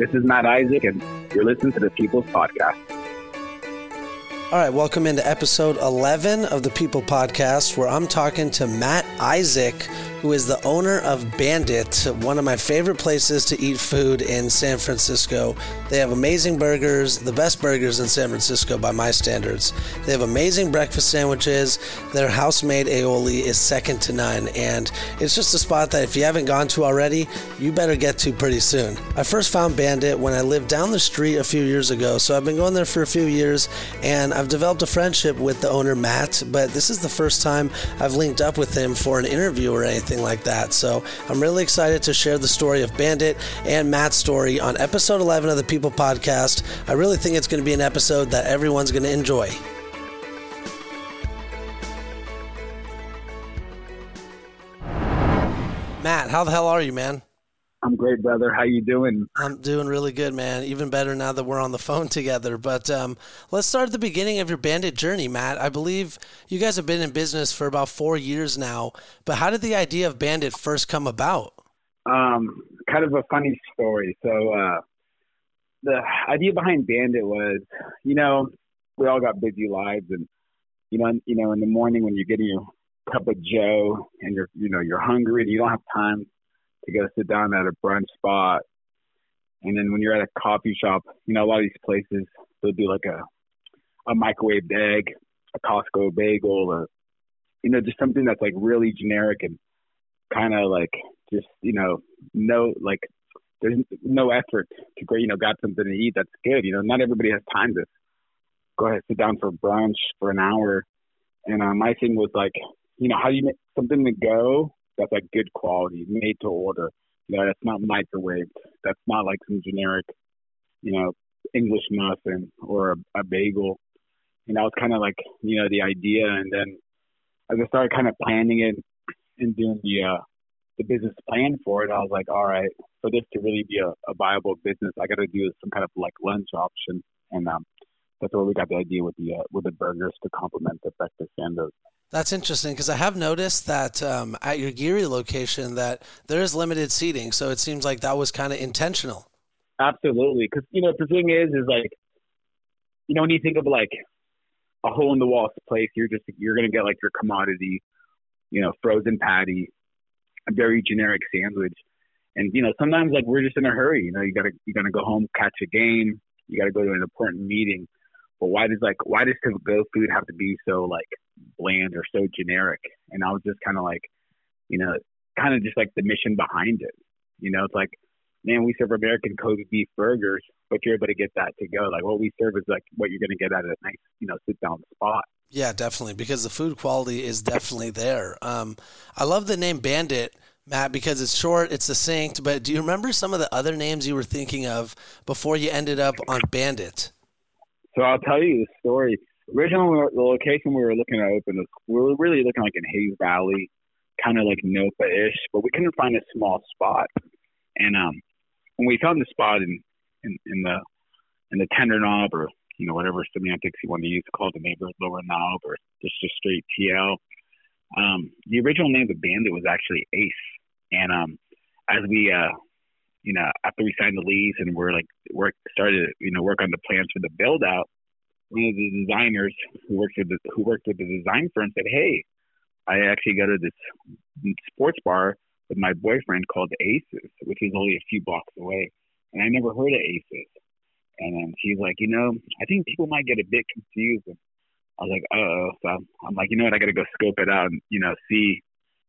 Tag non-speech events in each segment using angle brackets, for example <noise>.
This is Matt Ishak, and you're listening to the People's Podcast. All right, welcome into episode 11 of the People Podcast, where I'm talking to Matt Ishak who is the owner of Bandit, one of my favorite places to eat food in San Francisco. They have amazing burgers, the best burgers in San Francisco by my standards. They have amazing breakfast sandwiches. Their house made aioli is second to none, and it's just a spot that if you haven't gone to already, you better get to pretty soon. I first found Bandit when I lived down the street a few years ago, so I've been going there for a few years, and I've developed a friendship with the owner, Matt, but this is the first time I've linked up with him for an interview or anything like that. So I'm really excited to share the story of Bandit and Matt's story on episode 11 of the People Podcast. I really think it's going to be an episode that everyone's going to enjoy. Matt, how the hell are you, man? I'm great, brother. How you doing? I'm doing really good, man. Even better now that we're on the phone <laughs> together. But um, let's start at the beginning of your bandit journey, Matt. I believe you guys have been in business for about four years now. But how did the idea of Bandit first come about? Um, kind of a funny story. So uh, the idea behind Bandit was, you know, we all got busy lives, and you know, you know, in the morning when you're getting your cup of Joe and you're, you know, you're hungry and you don't have time to go sit down at a brunch spot. And then when you're at a coffee shop, you know, a lot of these places they'll do like a a microwaved egg, a Costco bagel, or you know, just something that's like really generic and kind of like just you know, no like there's no effort to go, you know, got something to eat that's good. You know, not everybody has time to go ahead sit down for brunch for an hour. And uh, my thing was like, you know, how do you make something to go that's like good quality, made to order. You know, that's not microwaved. That's not like some generic, you know, English muffin or a, a bagel. And that was kind of like, you know, the idea. And then as I started kind of planning it and doing the uh, the business plan for it, I was like, all right, for this to really be a, a viable business, I got to do some kind of like lunch option. And um, that's where we got the idea with the uh, with the burgers to complement the breakfast sandwich. That's interesting because I have noticed that um, at your Geary location that there is limited seating, so it seems like that was kind of intentional. Absolutely, because you know the thing is, is like, you know, when you think of like a hole in the wall place, you're just you're gonna get like your commodity, you know, frozen patty, a very generic sandwich, and you know sometimes like we're just in a hurry. You know, you gotta you gotta go home, catch a game, you gotta go to an important meeting. But why does like why does go food have to be so like bland or so generic. And I was just kind of like, you know, kind of just like the mission behind it. You know, it's like, man, we serve American Kobe beef burgers, but you're able to get that to go. Like what we serve is like what you're going to get at a nice, you know, sit down spot. Yeah, definitely, because the food quality is definitely there. Um, I love the name Bandit, Matt, because it's short, it's succinct. But do you remember some of the other names you were thinking of before you ended up on Bandit? So I'll tell you the story originally the location we were looking to open was we were really looking like in Hayes Valley, kind of like Nopa-ish, but we couldn't find a small spot. And um, when we found the spot in, in, in the in the Tendernob or you know whatever semantics you want to use to call the neighborhood Lower Nob or just a straight TL, um, the original name of the bandit was actually Ace. And um, as we uh, you know after we signed the lease and we're like work started you know work on the plans for the build out one of the designers who worked with the, who worked with the design firm said, "Hey, I actually go to this sports bar with my boyfriend called Aces, which is only a few blocks away, and I never heard of Aces." And then she's like, "You know, I think people might get a bit confused." And I was like, "Oh," so I'm like, "You know what? I got to go scope it out and you know see."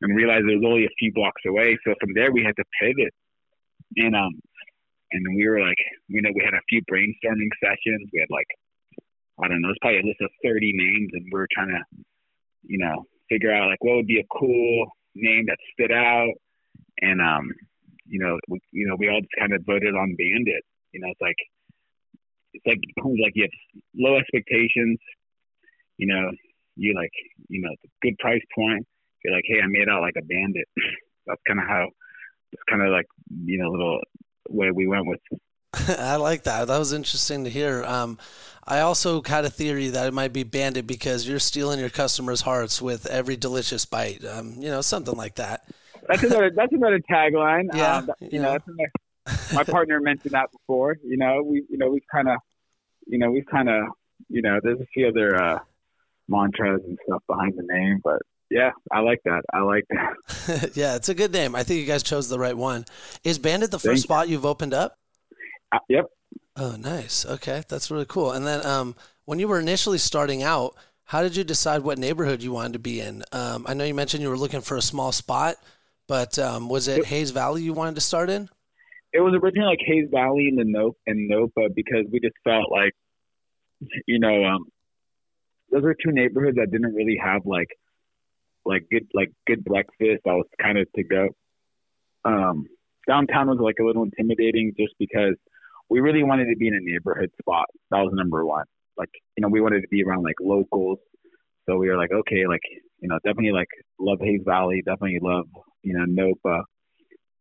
And realize it was only a few blocks away. So from there, we had to pivot, and um, and we were like, you know, we had a few brainstorming sessions. We had like I don't know, it's probably a list of 30 names, and we are trying to, you know, figure out like what would be a cool name that stood out. And um, you know, we, you know, we all just kind of voted on Bandit. You know, it's like it's like like you have low expectations. You know, you like you know good price point. You're like, hey, I made out like a bandit. <laughs> That's kind of how it's kind of like you know little way we went with <laughs> I like that. That was interesting to hear. Um, I also had a theory that it might be Bandit because you're stealing your customers' hearts with every delicious bite. Um, you know, something like that. That's another. That's another tagline. <laughs> Yeah, um, you, you know. Another, my partner mentioned that before. You know, we you know we've kind of you know we've kind of you know there's a few other uh, mantras and stuff behind the name, but yeah, I like that. I like that. <laughs> yeah, it's a good name. I think you guys chose the right one. Is Bandit the first Thank spot you've opened up? Uh, yep. Oh, nice. Okay, that's really cool. And then, um, when you were initially starting out, how did you decide what neighborhood you wanted to be in? Um, I know you mentioned you were looking for a small spot, but um, was it, it Hayes Valley you wanted to start in? It was originally like Hayes Valley and the Nope and Nopa because we just felt like, you know, um, those are two neighborhoods that didn't really have like like good like good breakfast. I was kind of to go. Um, downtown was like a little intimidating just because we really wanted to be in a neighborhood spot. That was number one. Like you know we wanted to be around like locals. So we were like okay like you know definitely like love Hayes Valley. Definitely love you know Nopa.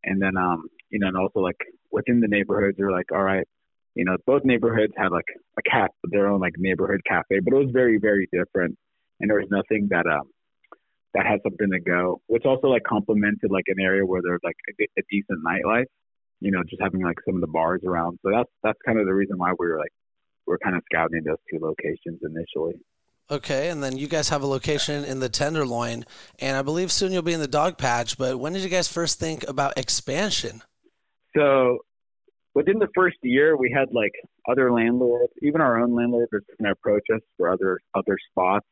And then um you know and also like within the neighborhoods we're like all right you know both neighborhoods had like a cat their own like neighborhood cafe but it was very very different and there was nothing that um that had something to go, which also like complemented like an area where there's like a, a decent nightlife. You know, just having like some of the bars around. So that's that's kind of the reason why we were like we're kind of scouting those two locations initially. Okay, and then you guys have a location in the Tenderloin, and I believe soon you'll be in the Dogpatch. But when did you guys first think about expansion? So within the first year, we had like other landlords, even our own landlords, kind of approach us for other other spots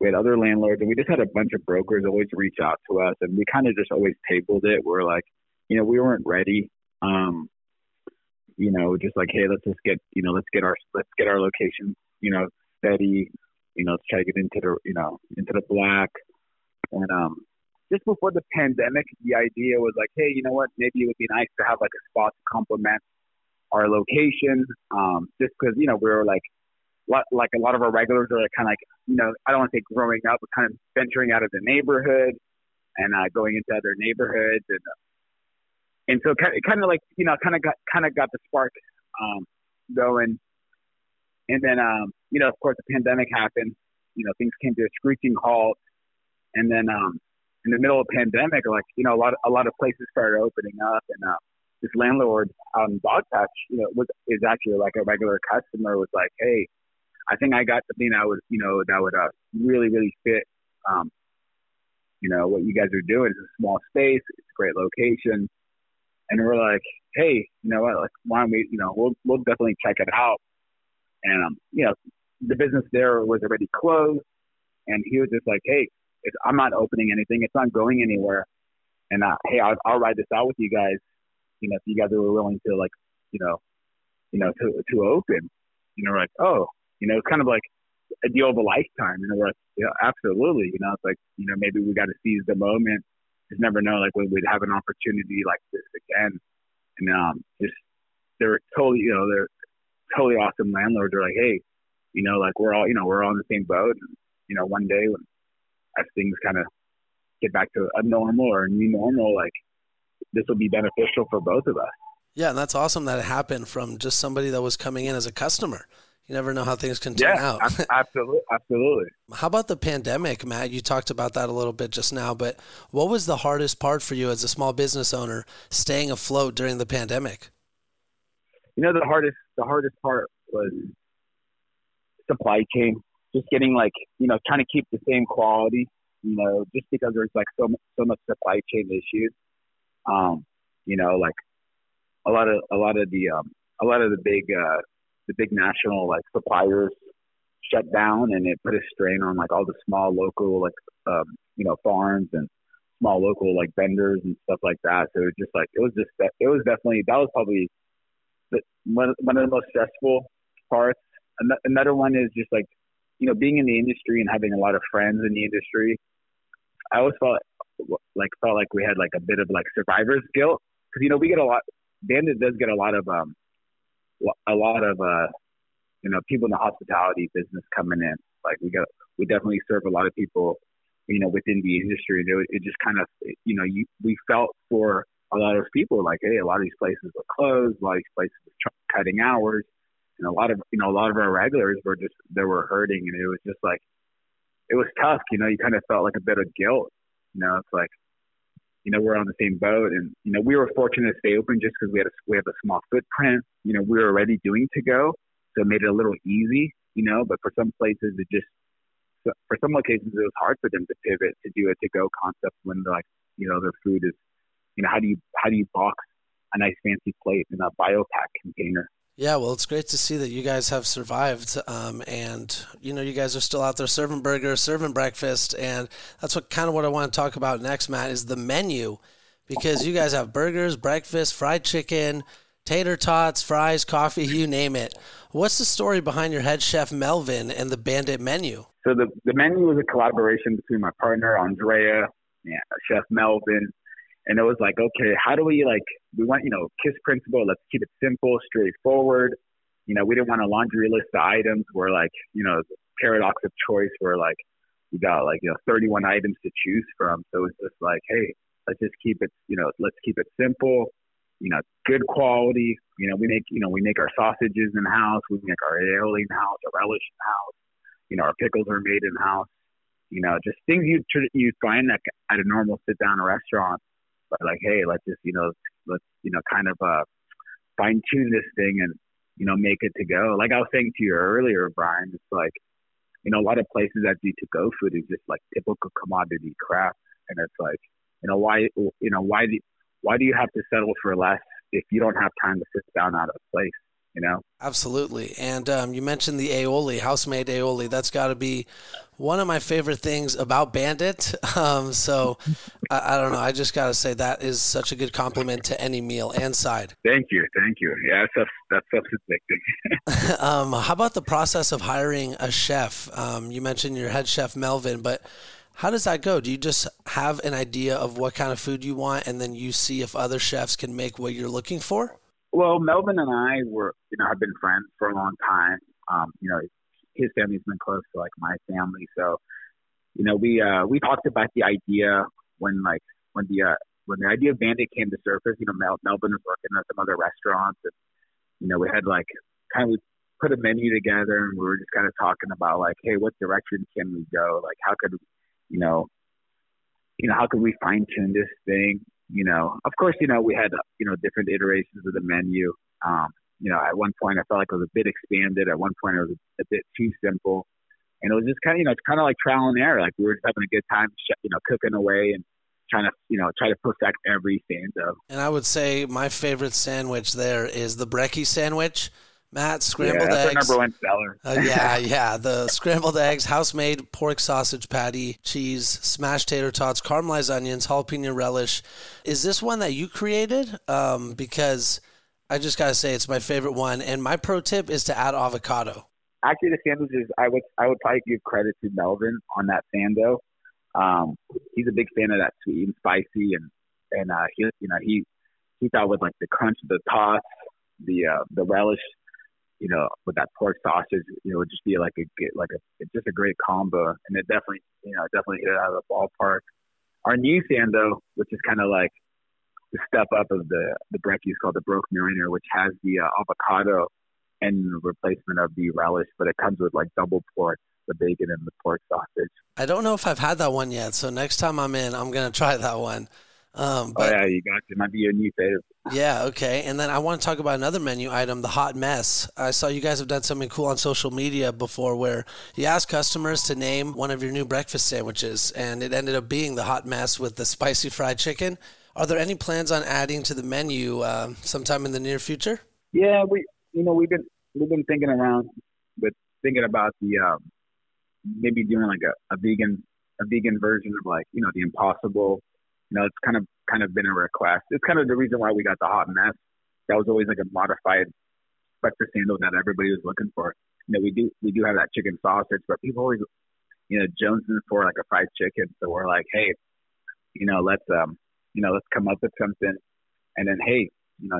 we had other landlords, and we just had a bunch of brokers always reach out to us, and we kind of just always tabled it. We're like, you know, we weren't ready. Um, you know, just like, hey, let's just get, you know, let's get our let's get our location, you know, steady. You know, let's try to get into the, you know, into the black. And um, just before the pandemic, the idea was like, hey, you know what? Maybe it would be nice to have like a spot to complement our location. Um, just because you know we were like lot, like a lot of our regulars are like kind of like, you know, I don't want to say growing up, but kind of venturing out of the neighborhood and uh, going into other neighborhoods, and and so kind of like you know, kind of got kind of got the spark um, going, and then um, you know, of course, the pandemic happened. You know, things came to a screeching halt, and then um, in the middle of pandemic, like you know, a lot of, a lot of places started opening up, and uh, this landlord on um, Dogpatch, you know, was is actually like a regular customer. Was like, hey, I think I got something that would, you know, that would uh, really, really fit, um, you know, what you guys are doing. It's a small space, it's a great location, and we're like, hey, you know what? Like, why don't we, you know, we'll we'll definitely check it out. And um, you know, the business there was already closed, and he was just like, hey, I'm not opening anything. It's not going anywhere. And uh, hey, I'll, I'll ride this out with you guys. You know, if you guys are willing to like, you know, you know, to to open. You know, like, oh, you know, it's kind of like a deal of a lifetime. And we're like, yeah, absolutely. You know, it's like, you know, maybe we got to seize the moment. Just never know, like, when we'd have an opportunity like this again. And um, just, they're totally, you know, they're totally awesome landlords. They're like, hey, you know, like we're all, you know, we're all in the same boat. And, you know, one day when as things kind of get back to a normal or a new normal, like this will be beneficial for both of us. Yeah, and that's awesome that it happened from just somebody that was coming in as a customer you never know how things can turn yeah, out. <laughs> absolutely, absolutely. How about the pandemic, Matt? You talked about that a little bit just now, but what was the hardest part for you as a small business owner staying afloat during the pandemic? You know, the hardest the hardest part was supply chain. Just getting like you know trying to keep the same quality. You know, just because there's like so so much supply chain issues. Um, you know, like a lot of a lot of the um, a lot of the big uh, the big national like suppliers shut down and it put a strain on like all the small local like um, you know farms and small local like vendors and stuff like that. So it was just like it was just it was definitely that was probably the, one one of the most stressful parts. Another one is just like you know being in the industry and having a lot of friends in the industry. I always felt like felt like we had like a bit of like survivor's guilt because you know we get a lot. Bandit does get a lot of um a lot of uh, you know people in the hospitality business coming in. Like we got we definitely serve a lot of people, you know, within the industry. And it, it just kind of you know you we felt for a lot of people like hey a lot of these places were closed, a lot of these places were cutting hours, and a lot of you know a lot of our regulars were just they were hurting, and it was just like it was tough. You know, you kind of felt like a bit of guilt. You know, it's like you know, we're on the same boat, and you know, we were fortunate to stay open just because we had a we have a small footprint. You know, we were already doing to go, so it made it a little easy. You know, but for some places, it just for some locations, it was hard for them to pivot to do a to go concept when they're like you know their food is, you know, how do you how do you box a nice fancy plate in a biopack container? Yeah, well, it's great to see that you guys have survived, um, and you know you guys are still out there serving burgers, serving breakfast, and that's what kind of what I want to talk about next, Matt, is the menu, because you guys have burgers, breakfast, fried chicken, tater tots, fries, coffee, you name it. What's the story behind your head chef Melvin and the Bandit menu? So the the menu was a collaboration between my partner Andrea, yeah, Chef Melvin, and it was like, okay, how do we like we want you know kiss principle? Let's keep it simple, straightforward. You know, we didn't want a laundry list of items where like you know paradox of choice where like we got like you know 31 items to choose from. So it's just like, hey, let's just keep it you know let's keep it simple. You know, good quality. You know, we make you know we make our sausages in house. We make our aioli in house, our relish in house. You know, our pickles are made in house. You know, just things you you find that at a normal sit down restaurant but like, hey, let's just you know let's you know kind of uh, fine tune this thing and you know make it to go. Like I was saying to you earlier, Brian, it's like you know a lot of places that do to go food is just like typical commodity crap, and it's like you know why you know why do why do you have to settle for less if you don't have time to sit down at a place? You know? Absolutely. And um, you mentioned the aioli, house-made aioli. That's got to be one of my favorite things about Bandit. <laughs> Um, so I, I, don't know. I just got to say that is such a good compliment to any meal and side. Thank you. Thank you. Yeah, that's, that's addicting. <laughs> <laughs> um, how about the process of hiring a chef? Um, you mentioned your head chef, Melvin, but how does that go? Do you just have an idea of what kind of food you want and then you see if other chefs can make what you're looking for? Well, Melvin and I were, you know, have been friends for a long time. Um, you know, his family's been close to like my family, so you know, we uh we talked about the idea when like when the uh when the idea of Bandit came to surface. You know, Mel- Melvin was working at some other restaurants, and you know, we had like kind of put a menu together, and we were just kind of talking about like, hey, what direction can we go? Like, how could you know, you know, how could we fine tune this thing? You know, of course, you know, we had, you know, different iterations of the menu. Um, you know, at one point I felt like it was a bit expanded. At one point it was a, a bit too simple. And it was just kind of, you know, it's kind of like trial and error. Like we were just having a good time, you know, cooking away and trying to, you know, try to perfect every stanza. And I would say my favorite sandwich there is the brekkie sandwich Matt, scrambled yeah, that's eggs. number one seller. uh, yeah, <laughs> yeah. The scrambled eggs, house made pork sausage patty, cheese, smashed tater tots, caramelized onions, jalapeno relish. Is this one that you created? Um, because I just gotta say it's my favorite one. And my pro tip is to add avocado. Actually, the sandwiches I would I would probably give credit to Melvin on that sando. Um, he's a big fan of that sweet and spicy, and and uh, he you know he he thought with like the crunch of the tots, the uh, the relish you know, with that pork sausage, you know, would just be like a like a just a great combo, and it definitely, you know, definitely hit it out of the ballpark. Our new sando, which is kind of like the step up of the the brekkie, is called the Broke Mariner, which has the uh, avocado and replacement of the relish, but it comes with like double pork, the bacon and the pork sausage. I don't know if I've had that one yet, so next time I'm in, I'm gonna try that one. Um, but, oh yeah, you got it. Might be your new favorite. Yeah, okay. And then I want to talk about another menu item, the hot mess. I saw you guys have done something cool on social media before, where you asked customers to name one of your new breakfast sandwiches, and it ended up being the hot mess with the spicy fried chicken. Are there any plans on adding to the menu uh, sometime in the near future? Yeah, we you know we've been we've been thinking around, but thinking about the um, maybe doing like a, a vegan a vegan version of like you know the impossible you know, it's kind of kind of been a request. It's kind of the reason why we got the hot mess. That was always like a modified breakfast sandwich that everybody was looking for. You know, we do we do have that chicken sausage, but people always, you know, jonesing for like a fried chicken. So we're like, hey, you know, let's um, you know, let's come up with something, and then hey, you know,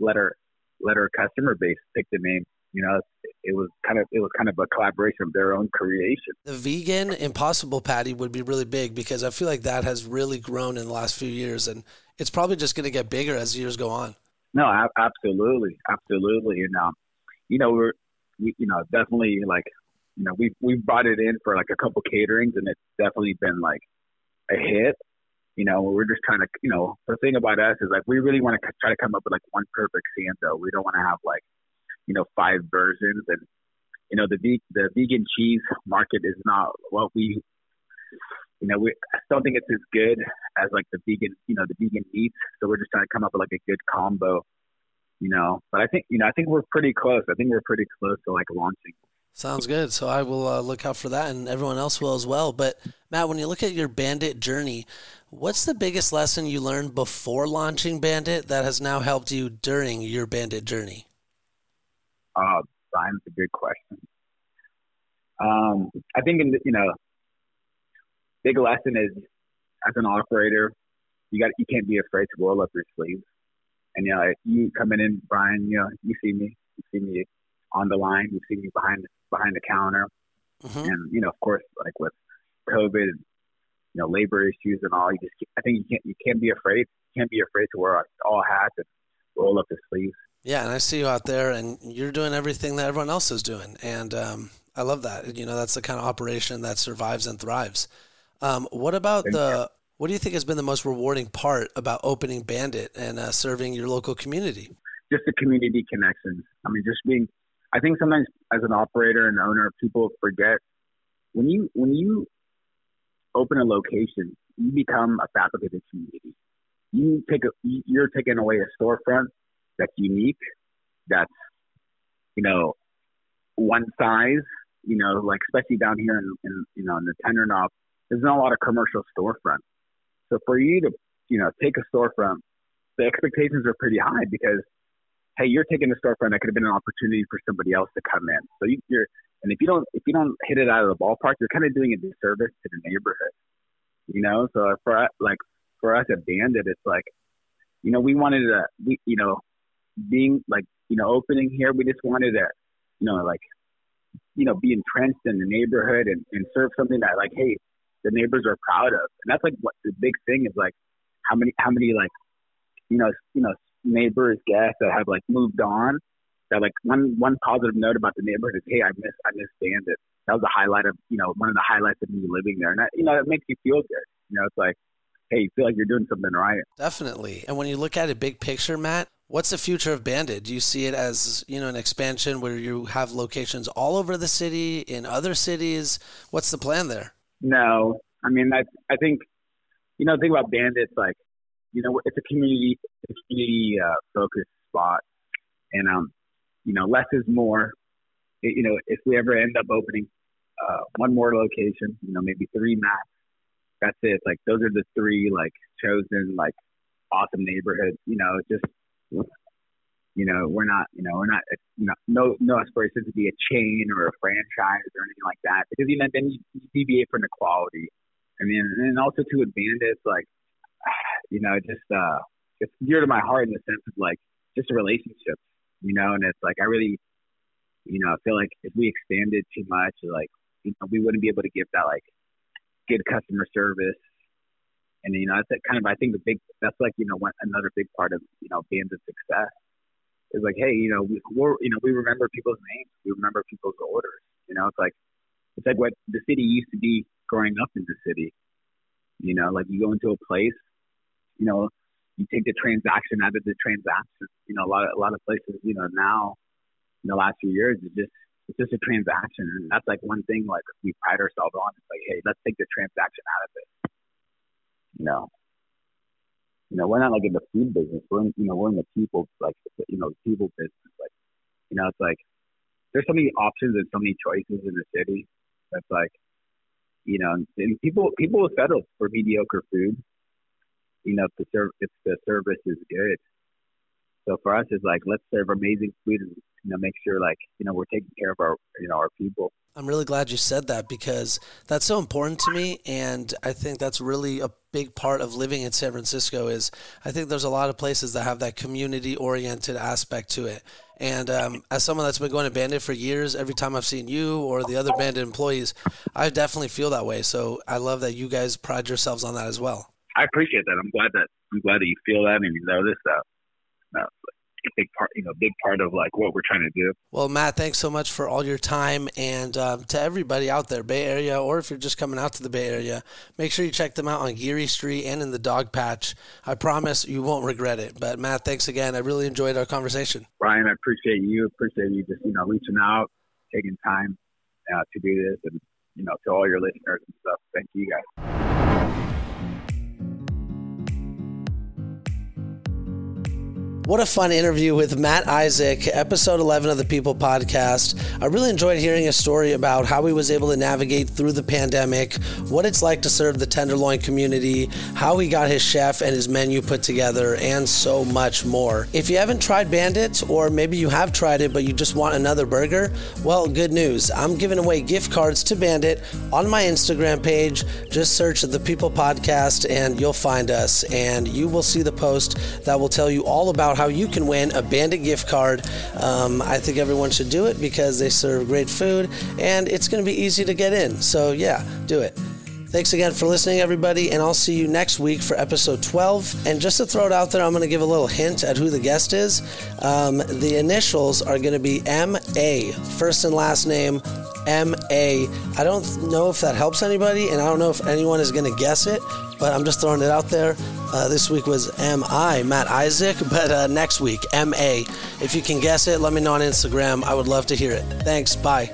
let our let our customer base pick the name you know, it was kind of it was kind of a collaboration of their own creation. The vegan impossible patty would be really big because I feel like that has really grown in the last few years, and it's probably just going to get bigger as years go on. No, absolutely, absolutely, and um, you know we're we, you know definitely like you know we we brought it in for like a couple caterings, and it's definitely been like a hit. You know, we're just trying to, you know, the thing about us is like we really want to try to come up with like one perfect sando. We don't want to have like, you know, five versions. And you know, the the vegan cheese market is not what we, you know, we I don't think it's as good as like the vegan, you know, the vegan meats. So we're just trying to come up with like a good combo. You know, but I think you know I think we're pretty close. I think we're pretty close to like launching. Sounds good. So I will uh, look out for that, and everyone else will as well. But Matt, when you look at your Bandit journey, what's the biggest lesson you learned before launching Bandit that has now helped you during your Bandit journey? Uh, that's a good question. Um, I think in the, you know, big lesson is as an operator, you got you can't be afraid to roll up your sleeves. And you know, you coming in, Brian, you know, you see me, you see me on the line, you see me behind behind the counter, mm-hmm. and you know, of course, like with COVID, you know, labor issues and all, you just I think you can't you can't be afraid, you can't be afraid to wear all hats and roll up the sleeves. Yeah, and I see you out there, and you're doing everything that everyone else is doing, and um, I love that. You know, that's the kind of operation that survives and thrives. Um, what about Thank the? You. What do you think has been the most rewarding part about opening Bandit and uh, serving your local community? Just the community connections. I mean, just being I think sometimes as an operator and owner, people forget when you when you open a location, you become a fabric of the community. You take a you're taking away a storefront that's unique, that's you know one size. You know, like especially down here in, in you know in the Tendernob, there's not a lot of commercial storefront. So for you to you know take a storefront, the expectations are pretty high because hey, you're taking a storefront that could have been an opportunity for somebody else to come in. So you, you're, and if you don't, if you don't hit it out of the ballpark, you're kind of doing a disservice to the neighborhood. You know, so for like for us at Bandit, it's like, you know, we wanted to, we, you know, being like, you know, opening here, we just wanted to, you know, like, you know, be entrenched in the neighborhood and, and serve something that like, hey, the neighbors are proud of. And that's like what the big thing is like, how many, how many like, you know, you know, neighbors, guests that have like moved on. That like one one positive note about the neighborhood is, hey, I miss I miss Bandit. That was a highlight of you know one of the highlights of me living there, and that, you know it makes you feel good. You know, it's like, hey, you feel like you're doing something right. Definitely. And when you look at it big picture, Matt, what's the future of Bandit? Do you see it as you know an expansion where you have locations all over the city in other cities? What's the plan there? No, I mean I I think you know the thing about Bandit's like you know, it's a community, it's a community uh, focused spot, and um, you know, less is more. It, you know, if we ever end up opening uh, one more location, you know, maybe three max, that's it. Like those are the three like chosen like awesome neighborhoods. You know, just you know, we're not, you know, we're not, you know, no, no aspiration to be a chain or a franchise or anything like that because you know then you, you deviate from the quality. I mean, and also to it, like <sighs> you know, just uh, it's dear to my heart in the sense of like just a relationship, you know, and it's like I really, you know, I feel like if we expanded too much, like you know, we wouldn't be able to give that like good customer service. And you know, that's kind of I think the big that's like you know one another big part of you know being the success is like hey you know we we're, you know we remember people's names we remember people's orders you know it's like it's like what the city used to be growing up in the city you know like you go into a place you know, you take the transaction out of the transaction. You know, a lot of a lot of places, you know, now in the last few years, it's just it's just a transaction, and that's like one thing like we pride ourselves on. It's like, hey, let's take the transaction out of it. You know, you know, we're not like in the food business. We're in, you know, we're in the people like you know, people business. Like, you know, it's like there's so many options and so many choices in the city. That's like, you know, and people people will settle for mediocre food you know, if the, serv- if the service is good. So for us, it's like let's serve amazing food you know make sure like you know we're taking care of our you know our people. I'm really glad you said that because that's so important to me, and I think that's really a big part of living in San Francisco. Is I think there's a lot of places that have that community oriented aspect to it. And um, as someone that's been going to Bandit for years, every time I've seen you or the other Bandit employees, I definitely feel that way. So I love that you guys pride yourselves on that as well. I appreciate that. I'm glad that I'm glad that you feel that and you know this stuff. No, a big part, you know, big part of like what we're trying to do. Well, Matt, thanks so much for all your time, and um, to everybody out there, Bay Area, or if you're just coming out to the Bay Area, make sure you check them out on Geary Street and in the Dogpatch. I promise you won't regret it. But Matt, thanks again. I really enjoyed our conversation. Brian, I appreciate you. Appreciate you just you know reaching out, taking time uh, to do this, and you know to all your listeners and stuff. Thank you guys. What a fun interview with Matt Ishak, episode 11 of the People Podcast. I really enjoyed hearing a story about how he was able to navigate through the pandemic, what it's like to serve the Tenderloin community, how he got his chef and his menu put together, and so much more. If you haven't tried Bandit, or maybe you have tried it but you just want another burger, well, good news. I'm giving away gift cards to Bandit on my Instagram page. Just search the People Podcast and you'll find us, and you will see the post that will tell you all about how you can win a Bandit gift card. Um, I think everyone should do it because they serve great food and it's going to be easy to get in. So, yeah, do it. Thanks again for listening, everybody, and I'll see you next week for episode 12. And just to throw it out there, I'm going to give a little hint at who the guest is. Um, the initials are going to be M A, first and last name M A. I don't know if that helps anybody, and I don't know if anyone is going to guess it, but I'm just throwing it out there. Uh, this week was M I, Matt Ishak, <laughs> but uh, next week, M A. If you can guess it, let me know on Instagram. I would love to hear it. Thanks. Bye.